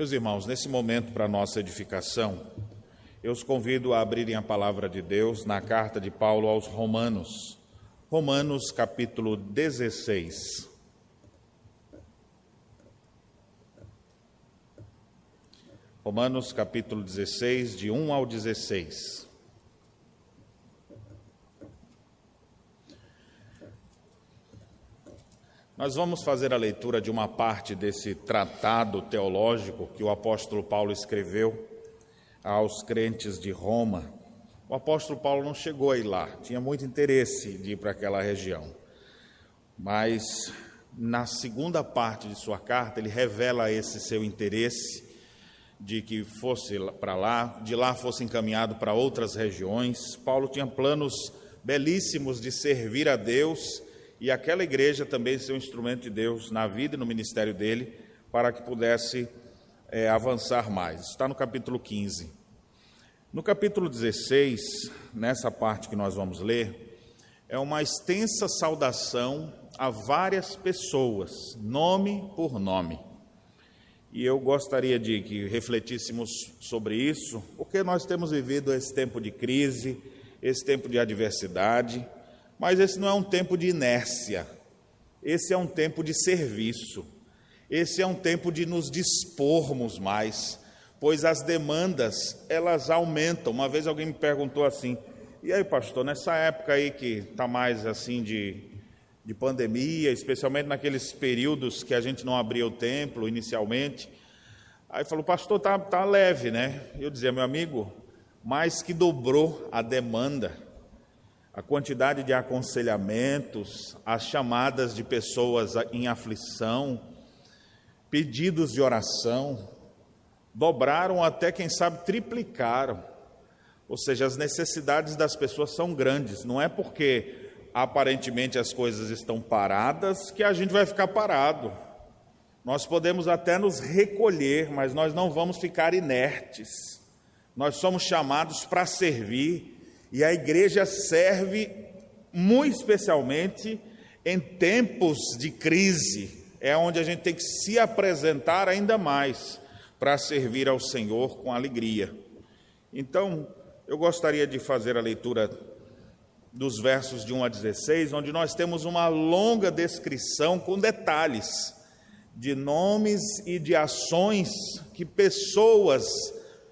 Meus irmãos, nesse momento para nossa edificação, eu os convido a abrirem a palavra de Deus na carta de Paulo aos Romanos, Romanos capítulo 16. Romanos capítulo 16, de 1 ao 16. Nós vamos fazer a leitura de uma parte desse tratado teológico que o apóstolo Paulo escreveu aos crentes de Roma. O apóstolo Paulo não chegou a ir lá, tinha muito interesse de ir para aquela região. Mas na segunda parte de sua carta, ele revela esse seu interesse de que fosse para lá, de lá fosse encaminhado para outras regiões. Paulo tinha planos belíssimos de servir a Deus e aquela igreja também ser um instrumento de Deus na vida e no ministério dele, para que pudesse é, avançar mais. Está no capítulo 15. No capítulo 16, nessa parte que nós vamos ler, é uma extensa saudação a várias pessoas, nome por nome. E eu gostaria de que refletíssemos sobre isso, porque nós temos vivido esse tempo de crise, esse tempo de adversidade, mas esse não é um tempo de inércia, esse é um tempo de serviço, esse é um tempo de nos dispormos mais, pois as demandas elas aumentam. Uma vez alguém me perguntou assim: e aí, pastor, nessa época aí que está mais assim de, de pandemia, especialmente naqueles períodos que a gente não abria o templo inicialmente, aí falou, pastor, tá, tá leve, né? Eu dizia, meu amigo, mais que dobrou a demanda a quantidade de aconselhamentos, as chamadas de pessoas em aflição, pedidos de oração, dobraram até, quem sabe, triplicaram. Ou seja, as necessidades das pessoas são grandes, não é porque aparentemente as coisas estão paradas que a gente vai ficar parado. Nós podemos até nos recolher, mas nós não vamos ficar inertes. Nós somos chamados para servir e a igreja serve muito especialmente em tempos de crise, é onde a gente tem que se apresentar ainda mais para servir ao Senhor com alegria. Então, eu gostaria de fazer a leitura dos versos de 1 a 16, onde nós temos uma longa descrição com detalhes de nomes e de ações que pessoas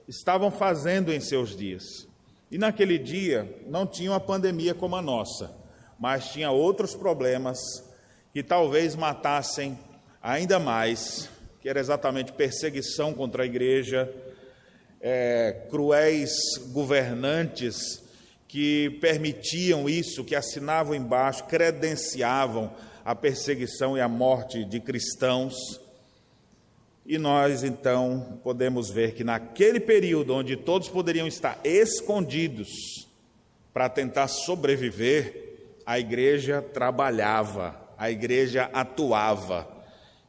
estavam fazendo em seus dias. E naquele dia não tinha uma pandemia como a nossa, mas tinha outros problemas que talvez matassem ainda mais, que era exatamente perseguição contra a igreja, é, cruéis governantes que permitiam isso, que assinavam embaixo, credenciavam a perseguição e a morte de cristãos. E nós então podemos ver que naquele período onde todos poderiam estar escondidos para tentar sobreviver, a igreja trabalhava, a igreja atuava.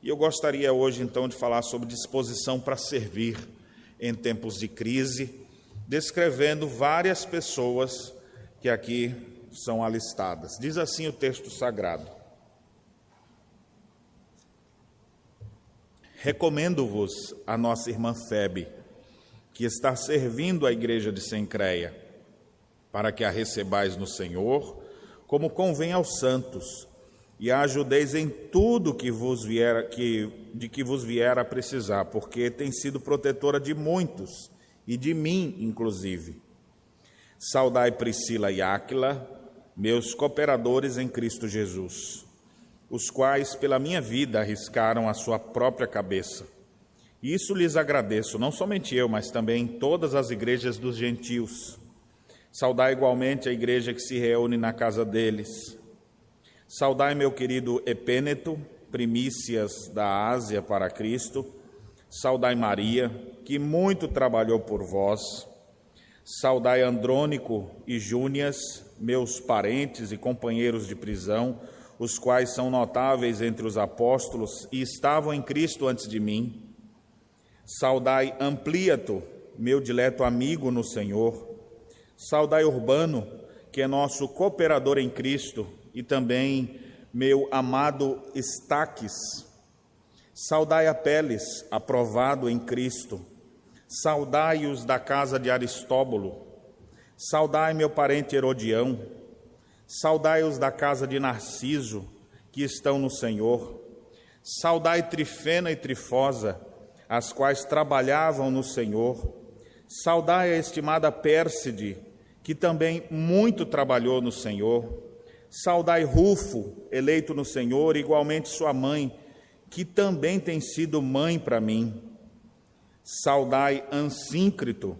E eu gostaria hoje então de falar sobre disposição para servir em tempos de crise, descrevendo várias pessoas que aqui são alistadas. Diz assim o texto sagrado: Recomendo-vos a nossa irmã Febe, que está servindo a igreja de Sencreia, para que a recebais no Senhor, como convém aos santos, e a ajudeis em tudo que vos vier, que, de que vos vier a precisar, porque tem sido protetora de muitos, e de mim, inclusive. Saudai Priscila e Áquila, meus cooperadores em Cristo Jesus os quais pela minha vida arriscaram a sua própria cabeça. Isso lhes agradeço, não somente eu, mas também todas as igrejas dos gentios. Saudai igualmente a igreja que se reúne na casa deles. Saudai meu querido Epêneto, primícias da Ásia para Cristo. Saudai Maria, que muito trabalhou por vós. Saudai Andrônico e Júnias, meus parentes e companheiros de prisão, os quais são notáveis entre os apóstolos e estavam em Cristo antes de mim. Saudai Ampliato, meu dileto amigo no Senhor. Saudai Urbano, que é nosso cooperador em Cristo, e também meu amado Estaques. Saudai a Peles, aprovado em Cristo. Saudai-os da casa de Aristóbulo. Saudai meu parente Herodião. Saudai-os da casa de Narciso, que estão no Senhor. Saudai Trifena e Trifosa, as quais trabalhavam no Senhor. Saudai a estimada Pérside, que também muito trabalhou no Senhor. Saudai Rufo, eleito no Senhor, igualmente sua mãe, que também tem sido mãe para mim. Saudai Ansíncrito,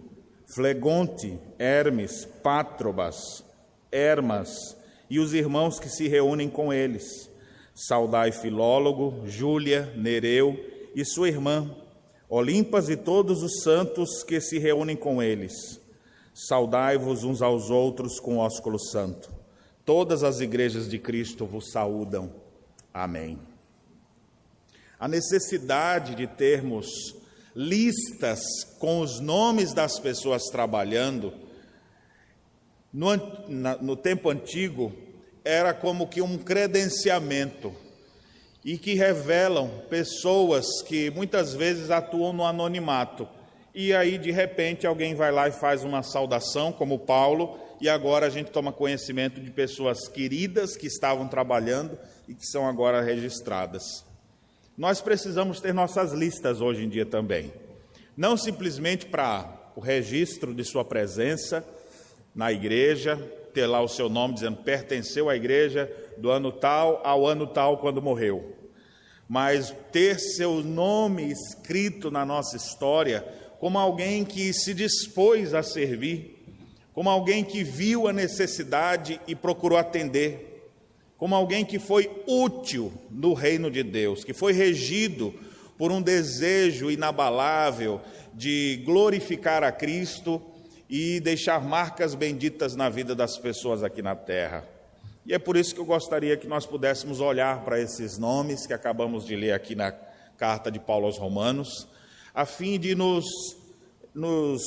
Flegonte, Hermes, Pátrobas, Hermas e os irmãos que se reúnem com eles. Saudai Filólogo, Júlia, Nereu e sua irmã, Olimpas e todos os santos que se reúnem com eles. Saudai-vos uns aos outros com ósculo santo. Todas as igrejas de Cristo vos saúdam. Amém a necessidade de termos listas com os nomes das pessoas trabalhando, no, na, no tempo antigo, era como que um credenciamento e que revelam pessoas que muitas vezes atuam no anonimato. E aí, de repente, alguém vai lá e faz uma saudação, como Paulo, e agora a gente toma conhecimento de pessoas queridas que estavam trabalhando e que são agora registradas. Nós precisamos ter nossas listas hoje em dia também. Não simplesmente para o registro de sua presença na igreja, ter lá o seu nome dizendo pertenceu à igreja do ano tal ao ano tal quando morreu. Mas ter seu nome escrito na nossa história como alguém que se dispôs a servir, como alguém que viu a necessidade e procurou atender como alguém que foi útil no reino de Deus, que foi regido por um desejo inabalável de glorificar a Cristo e deixar marcas benditas na vida das pessoas aqui na terra. E é por isso que eu gostaria que nós pudéssemos olhar para esses nomes que acabamos de ler aqui na carta de Paulo aos Romanos, a fim de nos, nos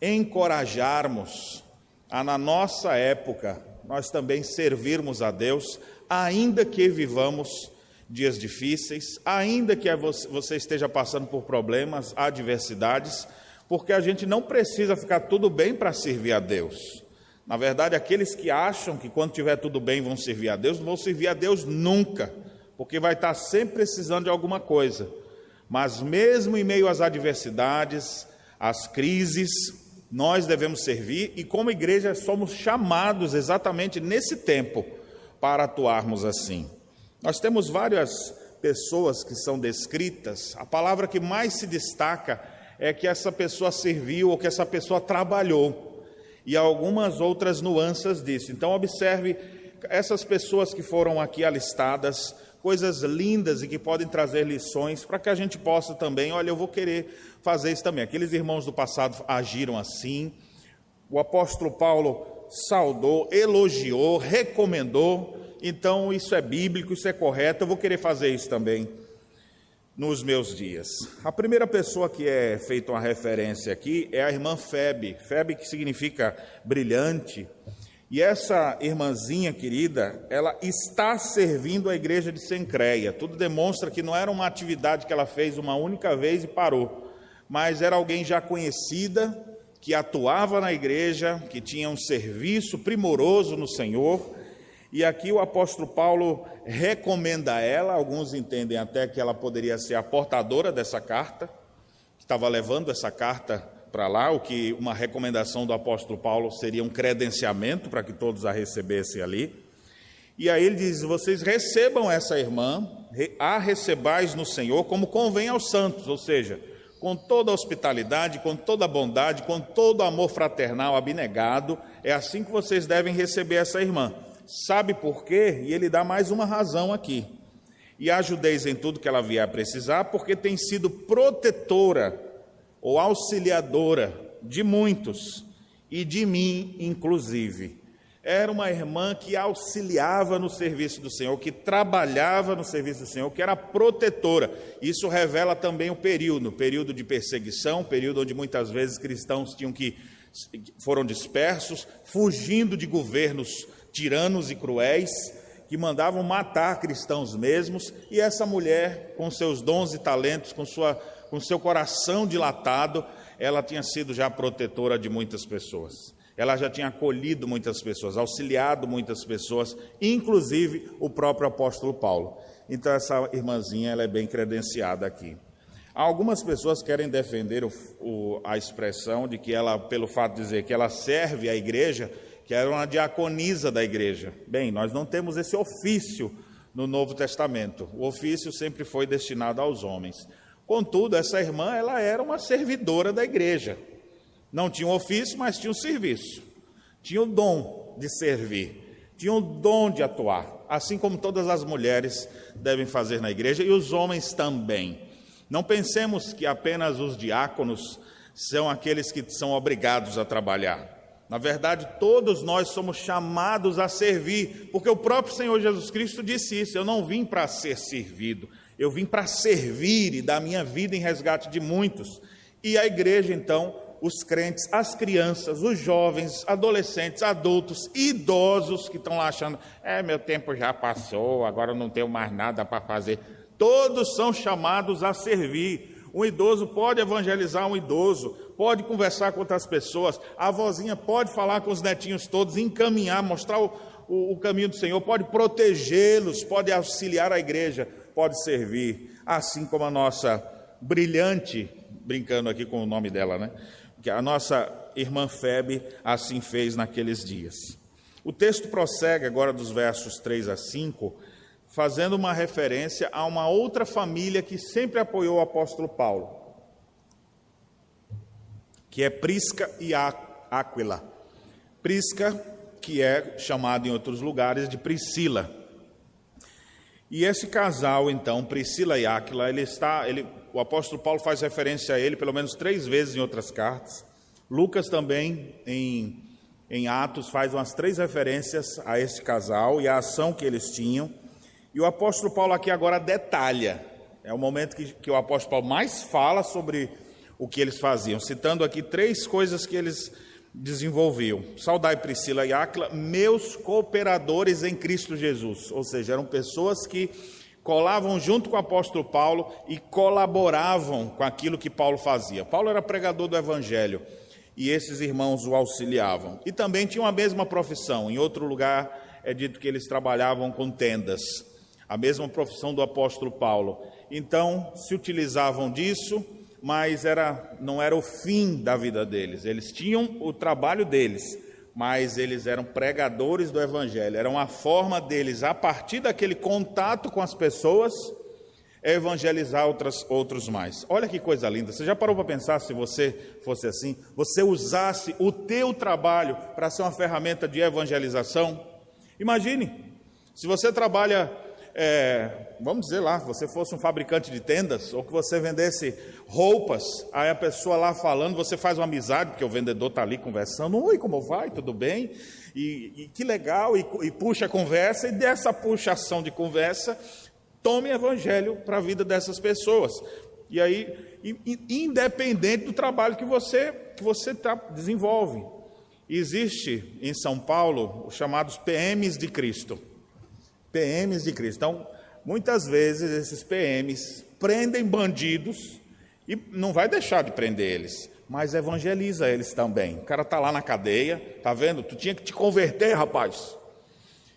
encorajarmos a, na nossa época, nós também servirmos a Deus, ainda que vivamos dias difíceis, ainda que você esteja passando por problemas, adversidades, porque a gente não precisa ficar tudo bem para servir a Deus. Na verdade, aqueles que acham que quando tiver tudo bem vão servir a Deus, não vão servir a Deus nunca, porque vai estar sempre precisando de alguma coisa. Mas mesmo em meio às adversidades, às crises, nós devemos servir e, como igreja, somos chamados exatamente nesse tempo para atuarmos assim. Nós temos várias pessoas que são descritas, a palavra que mais se destaca é que essa pessoa serviu ou que essa pessoa trabalhou, e algumas outras nuances disso. Então, observe essas pessoas que foram aqui alistadas, coisas lindas e que podem trazer lições para que a gente possa também, olha, eu vou querer fazer isso também. Aqueles irmãos do passado agiram assim. O apóstolo Paulo saudou, elogiou, recomendou. Então, isso é bíblico, isso é correto. Eu vou querer fazer isso também nos meus dias. A primeira pessoa que é feita uma referência aqui é a irmã Febe. Febe que significa brilhante. E essa irmãzinha querida, ela está servindo a igreja de Sencreia. Tudo demonstra que não era uma atividade que ela fez uma única vez e parou mas era alguém já conhecida, que atuava na igreja, que tinha um serviço primoroso no Senhor. E aqui o apóstolo Paulo recomenda a ela, alguns entendem até que ela poderia ser a portadora dessa carta, que estava levando essa carta para lá, o que uma recomendação do apóstolo Paulo seria um credenciamento para que todos a recebessem ali. E aí ele diz: Vocês recebam essa irmã, a recebais no Senhor, como convém aos santos, ou seja, com toda a hospitalidade, com toda a bondade, com todo o amor fraternal abnegado. É assim que vocês devem receber essa irmã. Sabe por quê? E ele dá mais uma razão aqui. E ajudeis em tudo que ela vier a precisar, porque tem sido protetora ou auxiliadora de muitos, e de mim, inclusive era uma irmã que auxiliava no serviço do Senhor, que trabalhava no serviço do Senhor, que era protetora. Isso revela também o período, período de perseguição, período onde muitas vezes cristãos tinham que foram dispersos, fugindo de governos tiranos e cruéis, que mandavam matar cristãos mesmos, e essa mulher, com seus dons e talentos, com, sua, com seu coração dilatado, ela tinha sido já protetora de muitas pessoas. Ela já tinha acolhido muitas pessoas, auxiliado muitas pessoas, inclusive o próprio apóstolo Paulo. Então, essa irmãzinha ela é bem credenciada aqui. Algumas pessoas querem defender o, o, a expressão de que ela, pelo fato de dizer que ela serve à igreja, que era uma diaconisa da igreja. Bem, nós não temos esse ofício no Novo Testamento. O ofício sempre foi destinado aos homens. Contudo, essa irmã, ela era uma servidora da igreja. Não tinha um ofício, mas tinha um serviço. Tinha o dom de servir, tinha o dom de atuar, assim como todas as mulheres devem fazer na igreja e os homens também. Não pensemos que apenas os diáconos são aqueles que são obrigados a trabalhar. Na verdade, todos nós somos chamados a servir, porque o próprio Senhor Jesus Cristo disse isso: eu não vim para ser servido, eu vim para servir e dar minha vida em resgate de muitos. E a igreja, então, os crentes, as crianças, os jovens, adolescentes, adultos, idosos que estão lá achando, é, meu tempo já passou, agora eu não tenho mais nada para fazer. Todos são chamados a servir. Um idoso pode evangelizar um idoso, pode conversar com outras pessoas, a avózinha pode falar com os netinhos todos, encaminhar, mostrar o, o, o caminho do Senhor, pode protegê-los, pode auxiliar a igreja, pode servir, assim como a nossa brilhante, brincando aqui com o nome dela, né? Que a nossa irmã Febe assim fez naqueles dias. O texto prossegue agora dos versos 3 a 5 fazendo uma referência a uma outra família que sempre apoiou o apóstolo Paulo, que é Prisca e Áquila. Prisca, que é chamado em outros lugares de Priscila. E esse casal, então, Priscila e Áquila, ele está, ele, o apóstolo Paulo faz referência a ele pelo menos três vezes em outras cartas. Lucas também, em, em Atos, faz umas três referências a esse casal e a ação que eles tinham. E o apóstolo Paulo aqui agora detalha, é o momento que, que o apóstolo Paulo mais fala sobre o que eles faziam, citando aqui três coisas que eles desenvolviam. Saudai Priscila e Áquila, meus cooperadores em Cristo Jesus, ou seja, eram pessoas que colavam junto com o apóstolo Paulo e colaboravam com aquilo que Paulo fazia. Paulo era pregador do evangelho e esses irmãos o auxiliavam. E também tinham a mesma profissão, em outro lugar é dito que eles trabalhavam com tendas a mesma profissão do apóstolo Paulo. Então, se utilizavam disso, mas era, não era o fim da vida deles. Eles tinham o trabalho deles, mas eles eram pregadores do evangelho. Era uma forma deles, a partir daquele contato com as pessoas, evangelizar outras, outros mais. Olha que coisa linda. Você já parou para pensar se você fosse assim? Você usasse o teu trabalho para ser uma ferramenta de evangelização? Imagine, se você trabalha é, vamos dizer lá, você fosse um fabricante de tendas, ou que você vendesse roupas, aí a pessoa lá falando, você faz uma amizade, porque o vendedor está ali conversando, oi, como vai, tudo bem? E, e que legal, e, e, puxa a conversa, e dessa puxação de conversa, tome evangelho para a vida dessas pessoas. E aí, independente do trabalho que você, que você tá, desenvolve. Existe em São Paulo os chamados PMs de Cristo. PMs de Cristo. Então, muitas vezes esses PMs prendem bandidos e não vai deixar de prender eles, mas evangeliza eles também. O cara está lá na cadeia, tá vendo? Tu tinha que te converter, rapaz.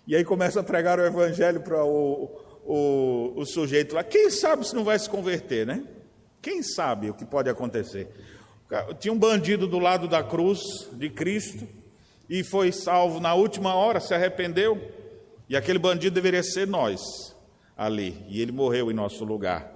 E aí começa a pregar o evangelho para o, o, o sujeito lá. Quem sabe se não vai se converter, né? Quem sabe o que pode acontecer? Tinha um bandido do lado da cruz de Cristo e foi salvo na última hora, se arrependeu. E aquele bandido deveria ser nós ali, e ele morreu em nosso lugar.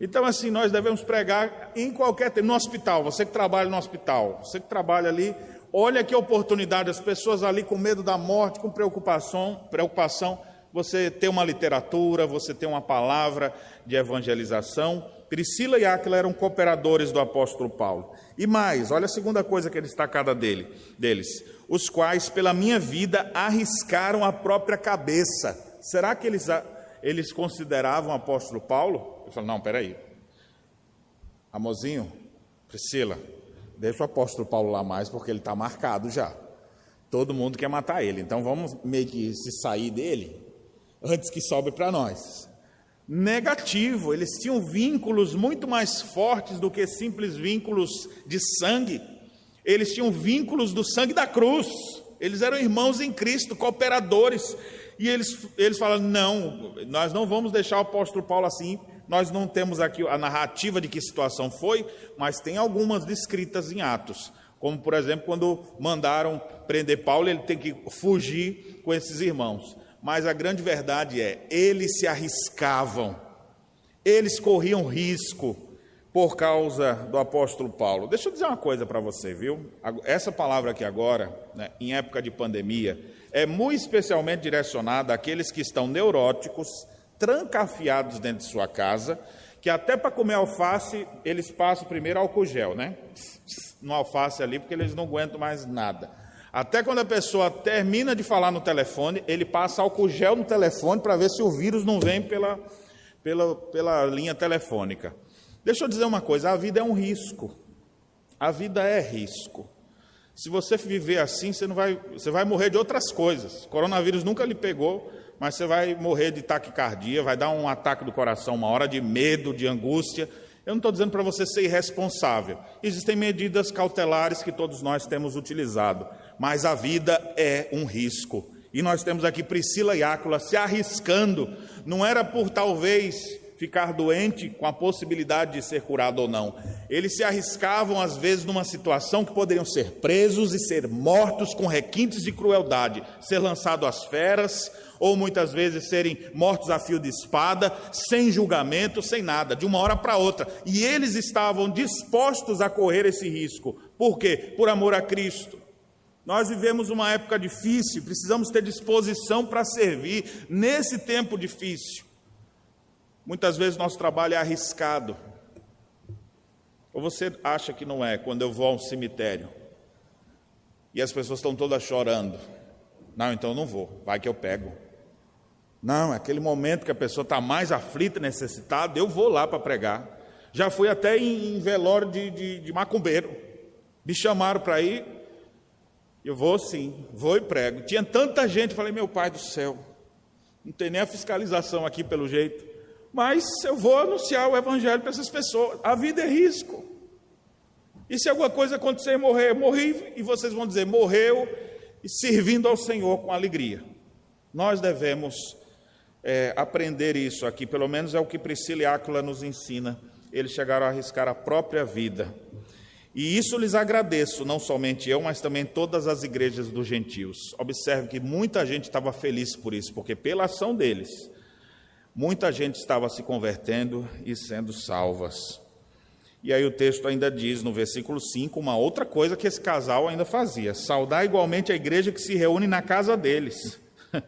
Então, assim, nós devemos pregar em qualquer tempo, no hospital, você que trabalha no hospital, você que trabalha ali, olha que oportunidade, as pessoas ali com medo da morte, com preocupação, preocupação, você tem uma literatura, você tem uma palavra de evangelização. Priscila e Áquila eram cooperadores do apóstolo Paulo. E mais, olha a segunda coisa que é destacada dele, deles os quais, pela minha vida, arriscaram a própria cabeça. Será que eles, eles consideravam o apóstolo Paulo? Eu falo, não, peraí. Amozinho, Priscila, deixa o apóstolo Paulo lá mais, porque ele está marcado já. Todo mundo quer matar ele, então vamos meio que se sair dele antes que sobe para nós. Negativo, eles tinham vínculos muito mais fortes do que simples vínculos de sangue. Eles tinham vínculos do sangue da cruz. Eles eram irmãos em Cristo, cooperadores. E eles, eles falam: não, nós não vamos deixar o apóstolo Paulo assim. Nós não temos aqui a narrativa de que situação foi, mas tem algumas descritas em Atos. Como, por exemplo, quando mandaram prender Paulo, ele tem que fugir com esses irmãos. Mas a grande verdade é: eles se arriscavam, eles corriam risco por causa do apóstolo Paulo. Deixa eu dizer uma coisa para você, viu? Essa palavra aqui agora, né, em época de pandemia, é muito especialmente direcionada àqueles que estão neuróticos, trancafiados dentro de sua casa, que até para comer alface eles passam primeiro álcool gel, né? No alface ali, porque eles não aguentam mais nada. Até quando a pessoa termina de falar no telefone, ele passa álcool gel no telefone para ver se o vírus não vem pela, pela, pela linha telefônica. Deixa eu dizer uma coisa: a vida é um risco. A vida é risco. Se você viver assim, você não vai, você vai morrer de outras coisas. O coronavírus nunca lhe pegou, mas você vai morrer de taquicardia, vai dar um ataque do coração, uma hora de medo, de angústia. Eu não estou dizendo para você ser irresponsável. Existem medidas cautelares que todos nós temos utilizado, mas a vida é um risco. E nós temos aqui Priscila e Áquila se arriscando. Não era por talvez ficar doente com a possibilidade de ser curado ou não. Eles se arriscavam, às vezes, numa situação que poderiam ser presos e ser mortos com requintes de crueldade, ser lançados às feras, ou muitas vezes serem mortos a fio de espada, sem julgamento, sem nada, de uma hora para outra. E eles estavam dispostos a correr esse risco. Por quê? Por amor a Cristo. Nós vivemos uma época difícil, precisamos ter disposição para servir nesse tempo difícil. Muitas vezes nosso trabalho é arriscado. Ou você acha que não é quando eu vou a um cemitério e as pessoas estão todas chorando? Não, então eu não vou, vai que eu pego. Não, é aquele momento que a pessoa está mais aflita, necessitada, eu vou lá para pregar. Já fui até em, em velório de, de, de macumbeiro. Me chamaram para ir, eu vou sim, vou e prego. Tinha tanta gente, falei, meu pai do céu, não tem nem a fiscalização aqui pelo jeito mas eu vou anunciar o evangelho para essas pessoas. A vida é risco. E se alguma coisa acontecer e morrer, morri, e vocês vão dizer, morreu e servindo ao Senhor com alegria. Nós devemos é, aprender isso aqui, pelo menos é o que Priscila e Áquila nos ensina. Eles chegaram a arriscar a própria vida. E isso lhes agradeço, não somente eu, mas também todas as igrejas dos gentios. Observe que muita gente estava feliz por isso, porque pela ação deles, muita gente estava se convertendo e sendo salvas. E aí o texto ainda diz no versículo 5 uma outra coisa que esse casal ainda fazia: saudar igualmente a igreja que se reúne na casa deles.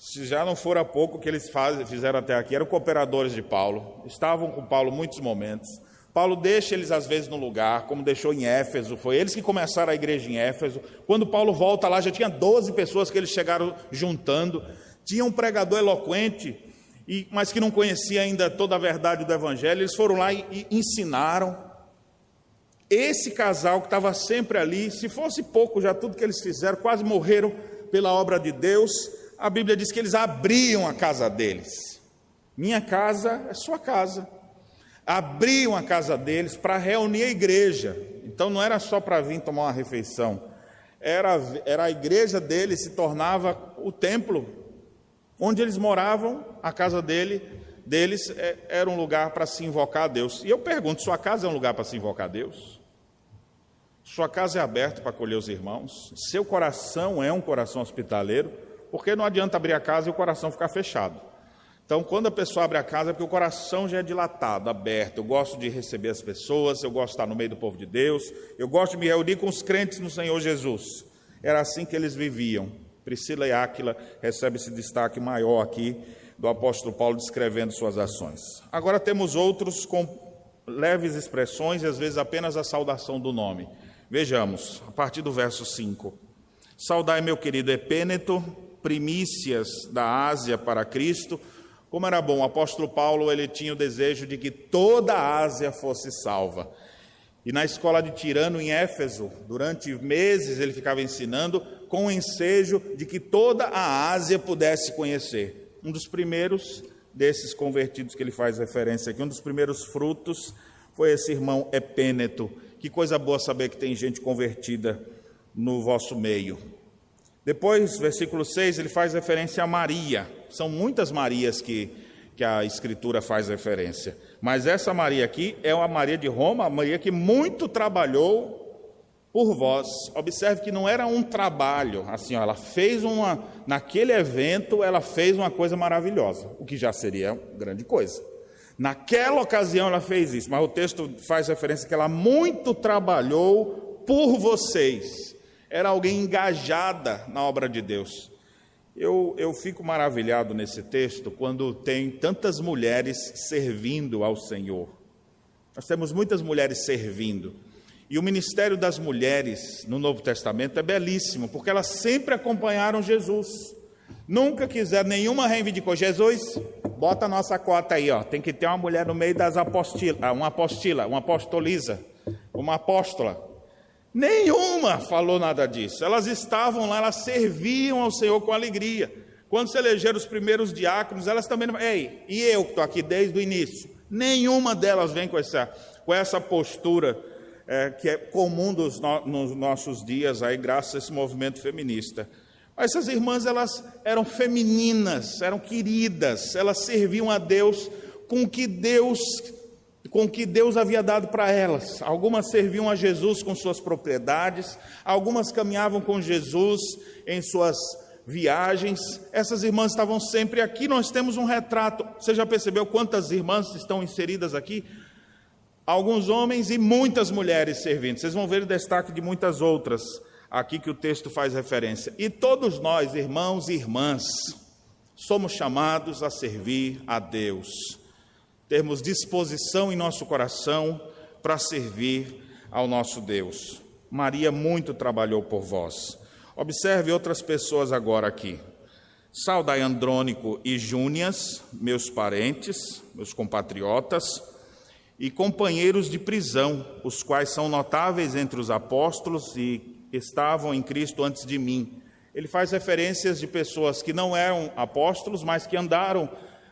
Se já não fora pouco que eles fizeram até aqui, eram cooperadores de Paulo, estavam com Paulo muitos momentos. Paulo deixa eles às vezes no lugar, como deixou em Éfeso, foi eles que começaram a igreja em Éfeso. Quando Paulo volta lá, já tinha 12 pessoas que eles chegaram juntando. Tinha um pregador eloquente, e, mas que não conhecia ainda toda a verdade do Evangelho, eles foram lá e, e ensinaram. Esse casal que estava sempre ali, se fosse pouco já tudo que eles fizeram, quase morreram pela obra de Deus, a Bíblia diz que eles abriam a casa deles. Minha casa é sua casa. Abriam a casa deles para reunir a igreja. Então não era só para vir tomar uma refeição, era, era a igreja deles se tornava o templo Onde eles moravam, a casa dele, deles é, era um lugar para se invocar a Deus. E eu pergunto: sua casa é um lugar para se invocar a Deus? Sua casa é aberta para acolher os irmãos? Seu coração é um coração hospitaleiro? Porque não adianta abrir a casa e o coração ficar fechado. Então, quando a pessoa abre a casa, é porque o coração já é dilatado, aberto. Eu gosto de receber as pessoas, eu gosto de estar no meio do povo de Deus, eu gosto de me reunir com os crentes no Senhor Jesus. Era assim que eles viviam. Priscila e Áquila recebem esse destaque maior aqui do apóstolo Paulo descrevendo suas ações. Agora temos outros com leves expressões e às vezes apenas a saudação do nome. Vejamos, a partir do verso 5. Saudai, meu querido Epêneto, primícias da Ásia para Cristo. Como era bom, o apóstolo Paulo ele tinha o desejo de que toda a Ásia fosse salva. E na escola de Tirano, em Éfeso, durante meses ele ficava ensinando com o ensejo de que toda a Ásia pudesse conhecer. Um dos primeiros desses convertidos que ele faz referência aqui, um dos primeiros frutos foi esse irmão Epêneto. Que coisa boa saber que tem gente convertida no vosso meio. Depois, versículo 6, ele faz referência a Maria. São muitas Marias que, que a Escritura faz referência. Mas essa Maria aqui é uma Maria de Roma, a Maria que muito trabalhou por vós. Observe que não era um trabalho, assim, ó, ela fez uma, naquele evento, ela fez uma coisa maravilhosa, o que já seria grande coisa. Naquela ocasião ela fez isso, mas o texto faz referência que ela muito trabalhou por vocês era alguém engajada na obra de Deus. Eu, eu fico maravilhado nesse texto quando tem tantas mulheres servindo ao Senhor. Nós temos muitas mulheres servindo. E o ministério das mulheres no Novo Testamento é belíssimo, porque elas sempre acompanharam Jesus. Nunca quiseram, nenhuma reivindicou. Jesus, bota a nossa cota aí, ó. Tem que ter uma mulher no meio das apostilas, uma apostila, uma apostoliza, uma apóstola. Nenhuma falou nada disso. Elas estavam lá, elas serviam ao Senhor com alegria. Quando se elegeram os primeiros diáconos, elas também. Ei, e eu que estou aqui desde o início? Nenhuma delas vem com essa, com essa postura é, que é comum dos no, nos nossos dias, aí, graças a esse movimento feminista. Mas essas irmãs, elas eram femininas, eram queridas, elas serviam a Deus com o que Deus com que Deus havia dado para elas. Algumas serviam a Jesus com suas propriedades, algumas caminhavam com Jesus em suas viagens. Essas irmãs estavam sempre aqui. Nós temos um retrato. Você já percebeu quantas irmãs estão inseridas aqui? Alguns homens e muitas mulheres servindo. Vocês vão ver o destaque de muitas outras aqui que o texto faz referência. E todos nós, irmãos e irmãs, somos chamados a servir a Deus termos disposição em nosso coração para servir ao nosso Deus. Maria muito trabalhou por vós. Observe outras pessoas agora aqui. Saudai Andrônico e Júnias, meus parentes, meus compatriotas, e companheiros de prisão, os quais são notáveis entre os apóstolos e estavam em Cristo antes de mim. Ele faz referências de pessoas que não eram apóstolos, mas que andaram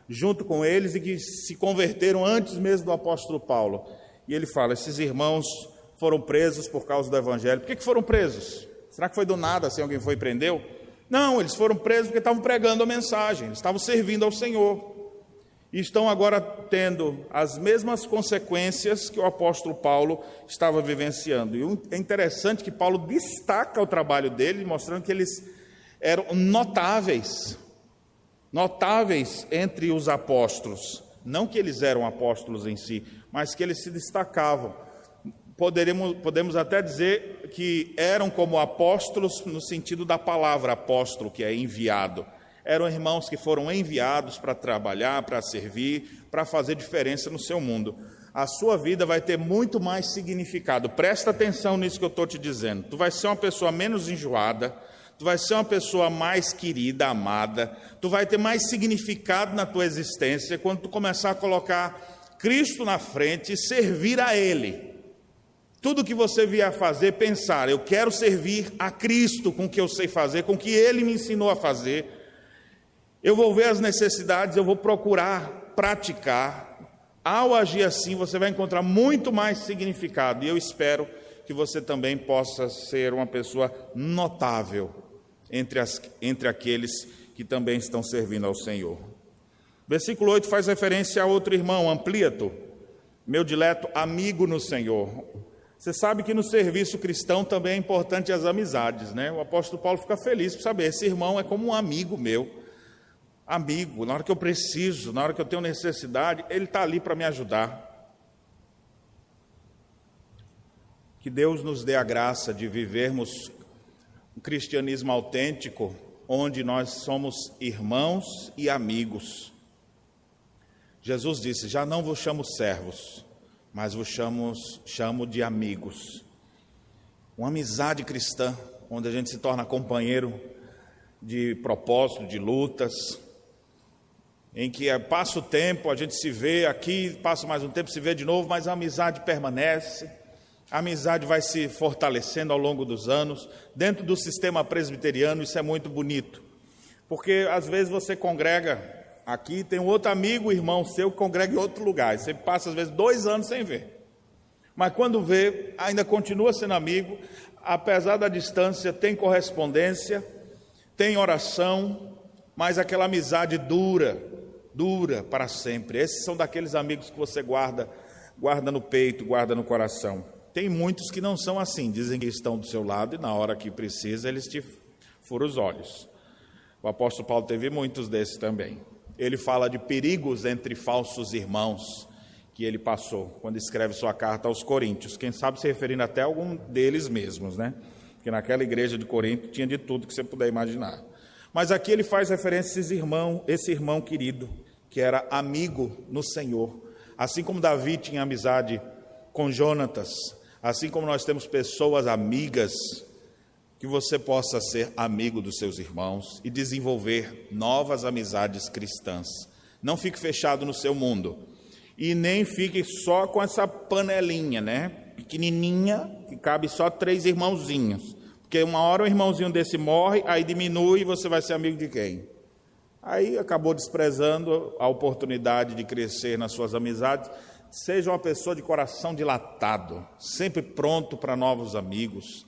junto com eles e que se converteram antes mesmo do apóstolo Paulo. E ele fala: esses irmãos foram presos por causa do evangelho. Por que, foram presos? Será que foi do nada assim alguém foi e prendeu? Não, eles foram presos porque estavam pregando a mensagem, estavam servindo ao Senhor. E estão agora tendo as mesmas consequências que o apóstolo Paulo estava vivenciando. E é interessante que Paulo destaca o trabalho dele, mostrando que eles eram notáveis notáveis entre os apóstolos. Não que eles eram apóstolos em si, mas que eles se destacavam. Poderemos, podemos até dizer que eram como apóstolos no sentido da palavra apóstolo, que é enviado. Eram irmãos que foram enviados para trabalhar, para servir, para fazer diferença no seu mundo. A sua vida vai ter muito mais significado. Presta atenção nisso que eu estou te dizendo. Tu vai ser uma pessoa menos enjoada, tu vai ser uma pessoa mais querida, amada, tu vai ter mais significado na tua existência quando tu começar a colocar Cristo na frente e servir a Ele. Tudo que você vier fazer, pensar, eu quero servir a Cristo com o que eu sei fazer, com o que Ele me ensinou a fazer. Eu vou ver as necessidades, eu vou procurar praticar. Ao agir assim, você vai encontrar muito mais significado, e eu espero que você também possa ser uma pessoa notável entre, as, entre aqueles que também estão servindo ao Senhor. Versículo 8 faz referência a outro irmão, Ampliato, meu dileto amigo no Senhor. Você sabe que no serviço cristão também é importante as amizades, né? O apóstolo Paulo fica feliz por saber, esse irmão é como um amigo meu. Amigo, na hora que eu preciso, na hora que eu tenho necessidade, ele está ali para me ajudar. Que Deus nos dê a graça de vivermos um cristianismo autêntico, onde nós somos irmãos e amigos. Jesus disse: Já não vos chamo servos, mas vos chamo, chamo de amigos. Uma amizade cristã, onde a gente se torna companheiro de propósito, de lutas, em que é, passa o tempo, a gente se vê aqui, passa mais um tempo, se vê de novo, mas a amizade permanece a amizade vai se fortalecendo ao longo dos anos. Dentro do sistema presbiteriano, isso é muito bonito. Porque às vezes você congrega aqui tem um outro amigo, irmão seu, que congrega em outro lugar. Você passa, às vezes, dois anos sem ver. Mas quando vê, ainda continua sendo amigo, apesar da distância, tem correspondência, tem oração, mas aquela amizade dura, dura para sempre. Esses são daqueles amigos que você guarda, guarda no peito, guarda no coração. Tem muitos que não são assim, dizem que estão do seu lado e na hora que precisa eles te furam os olhos. O apóstolo Paulo teve muitos desses também. Ele fala de perigos entre falsos irmãos que ele passou quando escreve sua carta aos Coríntios. Quem sabe se referindo até a algum deles mesmos, né? Porque naquela igreja de Corinto tinha de tudo que você puder imaginar. Mas aqui ele faz referência a esse irmão, esse irmão querido, que era amigo no Senhor. Assim como Davi tinha amizade com Jonatas, assim como nós temos pessoas amigas, que você possa ser amigo dos seus irmãos e desenvolver novas amizades cristãs. Não fique fechado no seu mundo e nem fique só com essa panelinha, né? Pequenininha, que cabe só três irmãozinhos. Porque uma hora um irmãozinho desse morre, aí diminui e você vai ser amigo de quem? Aí acabou desprezando a oportunidade de crescer nas suas amizades. Seja uma pessoa de coração dilatado, sempre pronto para novos amigos.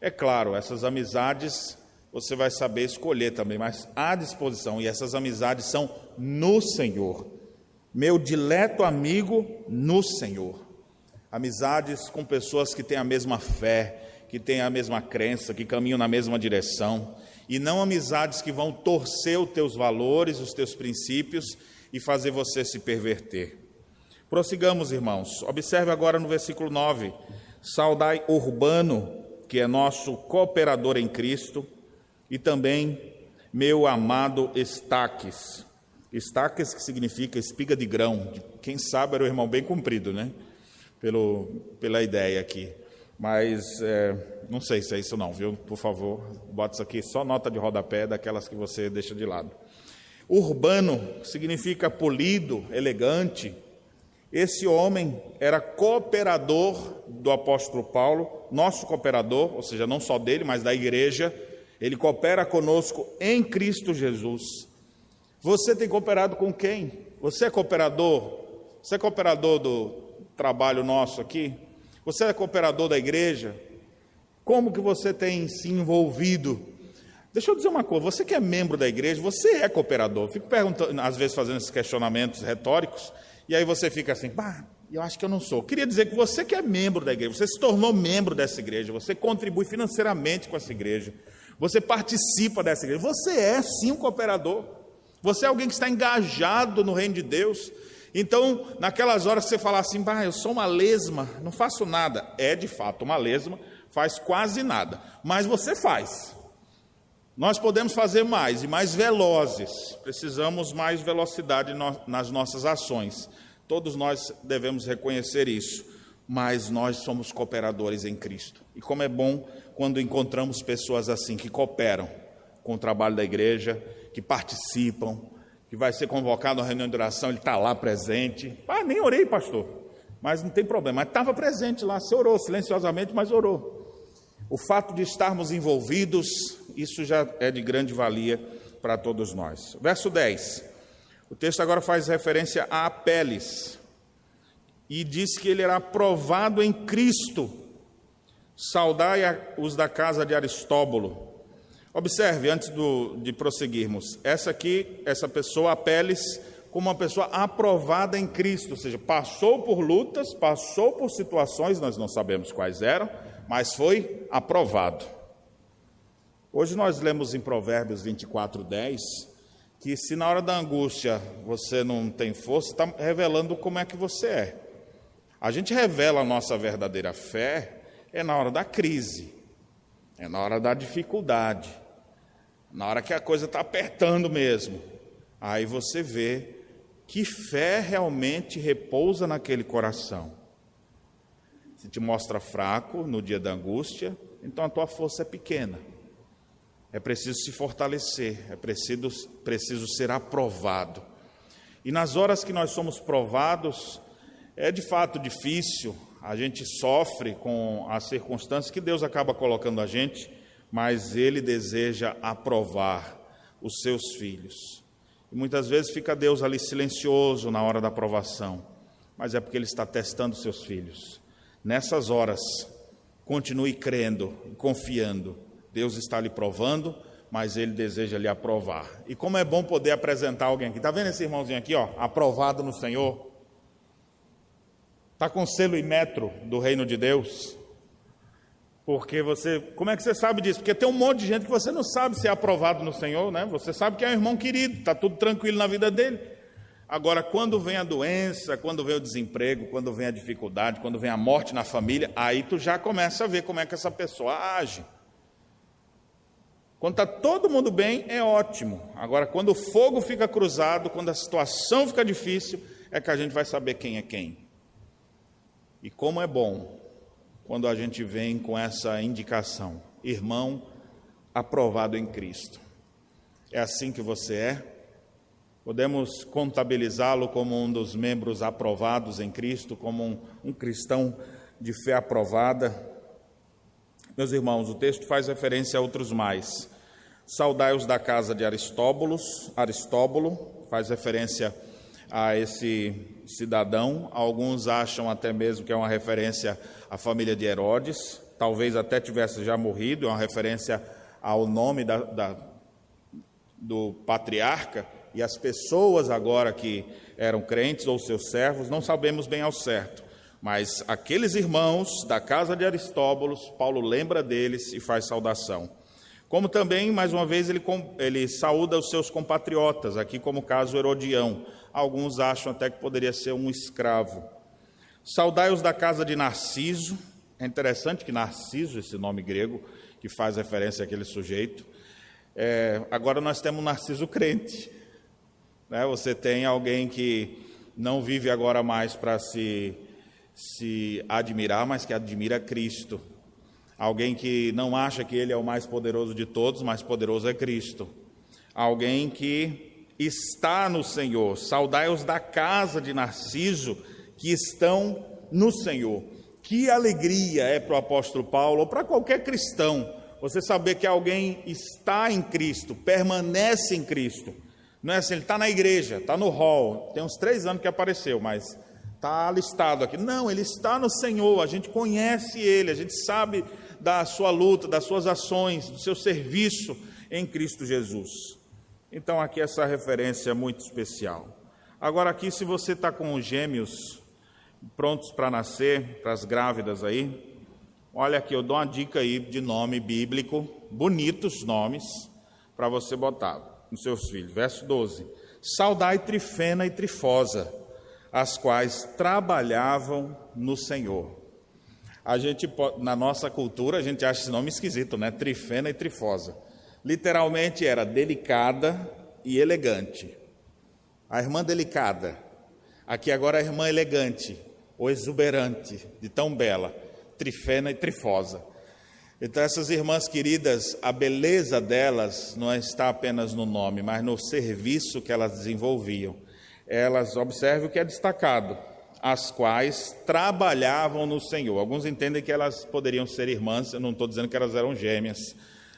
É claro, essas amizades você vai saber escolher também, mas à disposição, e essas amizades são no Senhor meu dileto amigo no Senhor. Amizades com pessoas que têm a mesma fé, que têm a mesma crença, que caminham na mesma direção, e não amizades que vão torcer os teus valores, os teus princípios e fazer você se perverter. Prossigamos, irmãos. Observe agora no versículo 9: Saudai Urbano, que é nosso cooperador em Cristo, e também meu amado Estaques Estacas, que significa espiga de grão. Quem sabe era o irmão bem comprido, né? Pelo, pela ideia aqui. Mas é, não sei se é isso não, viu? Por favor, bota isso aqui só nota de rodapé daquelas que você deixa de lado. Urbano significa polido, elegante. Esse homem era cooperador do apóstolo Paulo, nosso cooperador, ou seja, não só dele, mas da igreja. Ele coopera conosco em Cristo Jesus. Você tem cooperado com quem? Você é cooperador? Você é cooperador do trabalho nosso aqui? Você é cooperador da igreja? Como que você tem se envolvido? Deixa eu dizer uma coisa, você que é membro da igreja, você é cooperador. Fico perguntando, às vezes fazendo esses questionamentos retóricos, e aí você fica assim, pá, eu acho que eu não sou. Queria dizer que você que é membro da igreja, você se tornou membro dessa igreja, você contribui financeiramente com essa igreja, você participa dessa igreja, você é sim um cooperador. Você é alguém que está engajado no reino de Deus. Então, naquelas horas você fala assim, bah, eu sou uma lesma, não faço nada. É de fato uma lesma, faz quase nada, mas você faz. Nós podemos fazer mais e mais velozes, precisamos mais velocidade nas nossas ações. Todos nós devemos reconhecer isso, mas nós somos cooperadores em Cristo. E como é bom quando encontramos pessoas assim que cooperam com o trabalho da igreja, que participam, que vai ser convocado à reunião de oração, ele está lá presente. Ah, nem orei, pastor. Mas não tem problema. Mas estava presente lá, se orou silenciosamente, mas orou. O fato de estarmos envolvidos, isso já é de grande valia para todos nós. Verso 10. O texto agora faz referência a Apeles e diz que ele era aprovado em Cristo. Saudai os da casa de Aristóbulo, Observe, antes do, de prosseguirmos, essa aqui, essa pessoa, Apeles, como uma pessoa aprovada em Cristo, ou seja, passou por lutas, passou por situações, nós não sabemos quais eram, mas foi aprovado. Hoje nós lemos em Provérbios 24, 10, que se na hora da angústia você não tem força, está revelando como é que você é. A gente revela a nossa verdadeira fé é na hora da crise, é na hora da dificuldade. Na hora que a coisa está apertando mesmo, aí você vê que fé realmente repousa naquele coração. Se te mostra fraco no dia da angústia, então a tua força é pequena. É preciso se fortalecer, é preciso, preciso ser aprovado. E nas horas que nós somos provados, é de fato difícil, a gente sofre com as circunstâncias que Deus acaba colocando a gente, mas ele deseja aprovar os seus filhos. E muitas vezes fica Deus ali silencioso na hora da aprovação, mas é porque Ele está testando seus filhos. Nessas horas, continue crendo e confiando. Deus está lhe provando, mas Ele deseja lhe aprovar. E como é bom poder apresentar alguém aqui. Está vendo esse irmãozinho aqui, ó, aprovado no Senhor? Está com selo e metro do reino de Deus? Porque você, como é que você sabe disso? Porque tem um monte de gente que você não sabe se é aprovado no Senhor, né? Você sabe que é um irmão querido, está tudo tranquilo na vida dele. Agora, quando vem a doença, quando vem o desemprego, quando vem a dificuldade, quando vem a morte na família, aí tu já começa a ver como é que essa pessoa age. Quando está todo mundo bem, é ótimo. Agora, quando o fogo fica cruzado, quando a situação fica difícil, é que a gente vai saber quem é quem. E como é bom quando a gente vem com essa indicação, irmão aprovado em Cristo. É assim que você é? Podemos contabilizá-lo como um dos membros aprovados em Cristo, como um, um cristão de fé aprovada? Meus irmãos, o texto faz referência a outros mais. Saudai-os da casa de Aristóbulos, Aristóbulo, faz referência a esse cidadão. Alguns acham até mesmo que é uma referência à família de Herodes, talvez até tivesse já morrido, é uma referência ao nome da, da, do patriarca, e as pessoas agora que eram crentes ou seus servos, não sabemos bem ao certo. Mas aqueles irmãos da casa de Aristóbulos, Paulo lembra deles e faz saudação. Como também, mais uma vez, ele, ele saúda os seus compatriotas, aqui como o caso Herodião, alguns acham até que poderia ser um escravo. Saudai-os da casa de Narciso, é interessante que Narciso, esse nome grego, que faz referência àquele sujeito. É, agora nós temos Narciso crente. Né? Você tem alguém que não vive agora mais para se, se admirar, mas que admira Cristo. Alguém que não acha que ele é o mais poderoso de todos, mais poderoso é Cristo. Alguém que está no Senhor. Saudai-os da casa de Narciso, que estão no Senhor. Que alegria é para o apóstolo Paulo, ou para qualquer cristão, você saber que alguém está em Cristo, permanece em Cristo. Não é assim, ele está na igreja, está no hall, tem uns três anos que apareceu, mas está listado aqui. Não, ele está no Senhor, a gente conhece ele, a gente sabe da sua luta, das suas ações, do seu serviço em Cristo Jesus. Então, aqui essa referência é muito especial. Agora, aqui, se você está com os gêmeos prontos para nascer, para as grávidas aí, olha aqui, eu dou uma dica aí de nome bíblico, bonitos nomes, para você botar nos seus filhos. Verso 12: Saudai Trifena e Trifosa, as quais trabalhavam no Senhor. A gente, na nossa cultura, a gente acha esse nome esquisito, né? Trifena e Trifosa literalmente era delicada e elegante. A irmã delicada, aqui agora a irmã elegante, ou exuberante, de tão bela, trifena e trifosa. Então, essas irmãs queridas, a beleza delas não está apenas no nome, mas no serviço que elas desenvolviam. Elas, observe o que é destacado, as quais trabalhavam no Senhor. Alguns entendem que elas poderiam ser irmãs, eu não estou dizendo que elas eram gêmeas,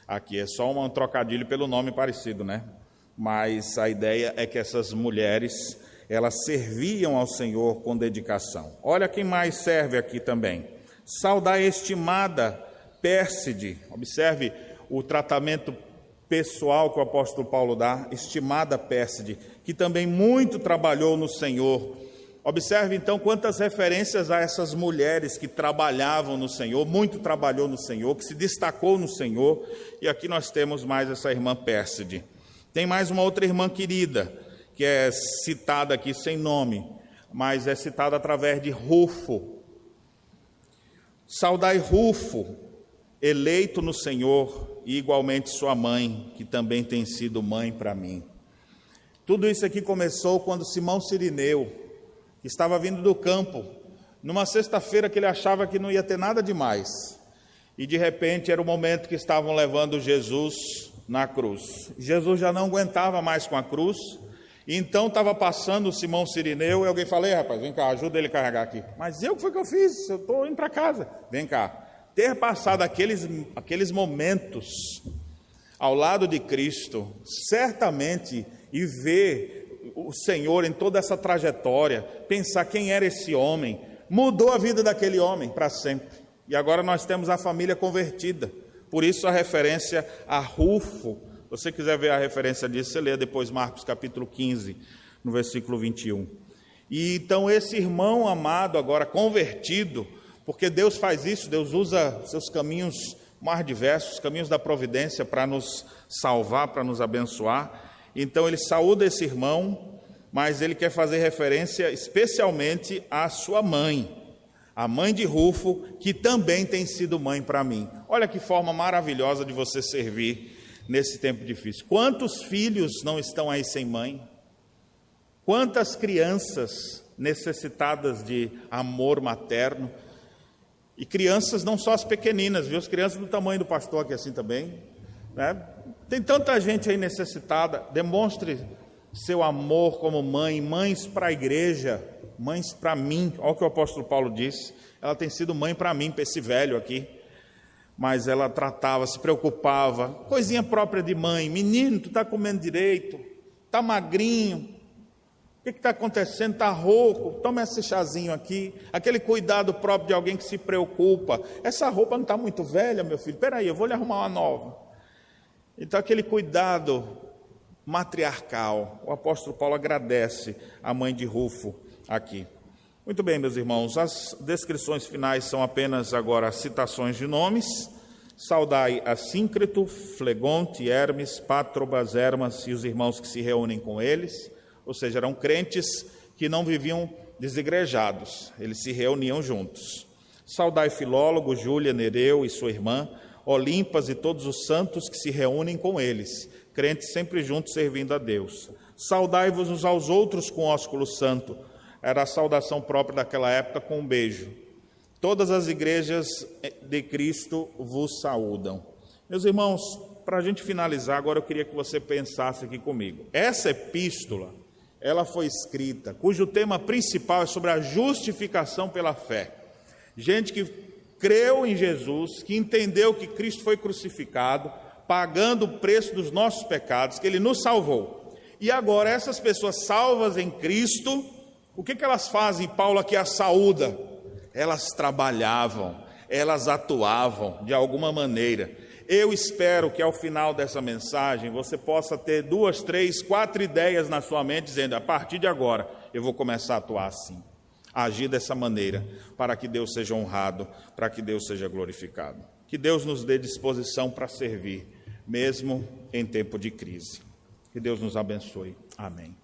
Aqui é só um trocadilho pelo nome parecido, né? Mas a ideia é que essas mulheres, elas serviam ao Senhor com dedicação. Olha quem mais serve aqui também. Saudar estimada Pérside. Observe o tratamento pessoal que o apóstolo Paulo dá, estimada Pérside, que também muito trabalhou no Senhor Observe então quantas referências a essas mulheres que trabalhavam no Senhor, muito trabalhou no Senhor, que se destacou no Senhor, e aqui nós temos mais essa irmã Pérside. Tem mais uma outra irmã querida, que é citada aqui sem nome, mas é citada através de Rufo. Saudai Rufo, eleito no Senhor, e igualmente sua mãe, que também tem sido mãe para mim. Tudo isso aqui começou quando Simão Sirineu, estava vindo do campo, numa sexta-feira que ele achava que não ia ter nada demais. E de repente era o momento que estavam levando Jesus na cruz. Jesus já não aguentava mais com a cruz, e então estava passando o Simão Sirineu, e alguém falou: rapaz, vem cá, ajuda ele a carregar aqui. Mas eu que foi que eu fiz? Eu estou indo para casa. Vem cá. Ter passado aqueles, aqueles momentos ao lado de Cristo, certamente e ver o Senhor em toda essa trajetória, pensar quem era esse homem, mudou a vida daquele homem para sempre. E agora nós temos a família convertida. Por isso a referência a Rufo. Se você quiser ver a referência disso, você lê depois Marcos capítulo 15, no versículo 21. E então esse irmão amado agora convertido, porque Deus faz isso, Deus usa seus caminhos mais diversos, caminhos da providência para nos salvar, para nos abençoar. Então ele saúda esse irmão, mas ele quer fazer referência especialmente à sua mãe a mãe de Rufo, que também tem sido mãe para mim. Olha que forma maravilhosa de você servir nesse tempo difícil. Quantos filhos não estão aí sem mãe? Quantas crianças necessitadas de amor materno? E crianças não só as pequeninas, viu? As crianças do tamanho do pastor aqui assim também. Né? Tem tanta gente aí necessitada. Demonstre seu amor como mãe, mães para a igreja, mães para mim. Olha o que o apóstolo Paulo disse. Ela tem sido mãe para mim, para esse velho aqui. Mas ela tratava, se preocupava, coisinha própria de mãe. Menino, tu está comendo direito, está magrinho, que está acontecendo? Está rouco? Toma esse chazinho aqui. Aquele cuidado próprio de alguém que se preocupa. Essa roupa não está muito velha, meu filho. Espera aí, eu vou lhe arrumar uma nova. Então, aquele cuidado matriarcal. O apóstolo Paulo agradece a mãe de Rufo aqui. Muito bem, meus irmãos, as descrições finais são apenas agora citações de nomes. Saudai a Flegonte, Hermes, Patrobas, Hermas e os irmãos que se reúnem com eles, ou seja, eram crentes que não viviam desigrejados, eles se reuniam juntos. Saudai Filólogo, Júlia, Nereu e sua irmã, Olimpas e todos os santos que se reúnem com eles, crentes sempre juntos servindo a Deus. Saudai-vos uns aos outros com ósculo santo era a saudação própria daquela época com um beijo. Todas as igrejas de Cristo vos saúdam. Meus irmãos, para a gente finalizar, agora eu queria que você pensasse aqui comigo. Essa epístola, ela foi escrita, cujo tema principal é sobre a justificação pela fé. Gente que creu em Jesus, que entendeu que Cristo foi crucificado, pagando o preço dos nossos pecados, que Ele nos salvou. E agora, essas pessoas salvas em Cristo, o que, que elas fazem? Paulo aqui a saúda. Elas trabalhavam, elas atuavam de alguma maneira. Eu espero que ao final dessa mensagem você possa ter duas, três, quatro ideias na sua mente, dizendo: a partir de agora eu vou começar a atuar assim, a agir dessa maneira, para que Deus seja honrado, para que Deus seja glorificado. Que Deus nos dê disposição para servir, mesmo em tempo de crise. Que Deus nos abençoe. Amém.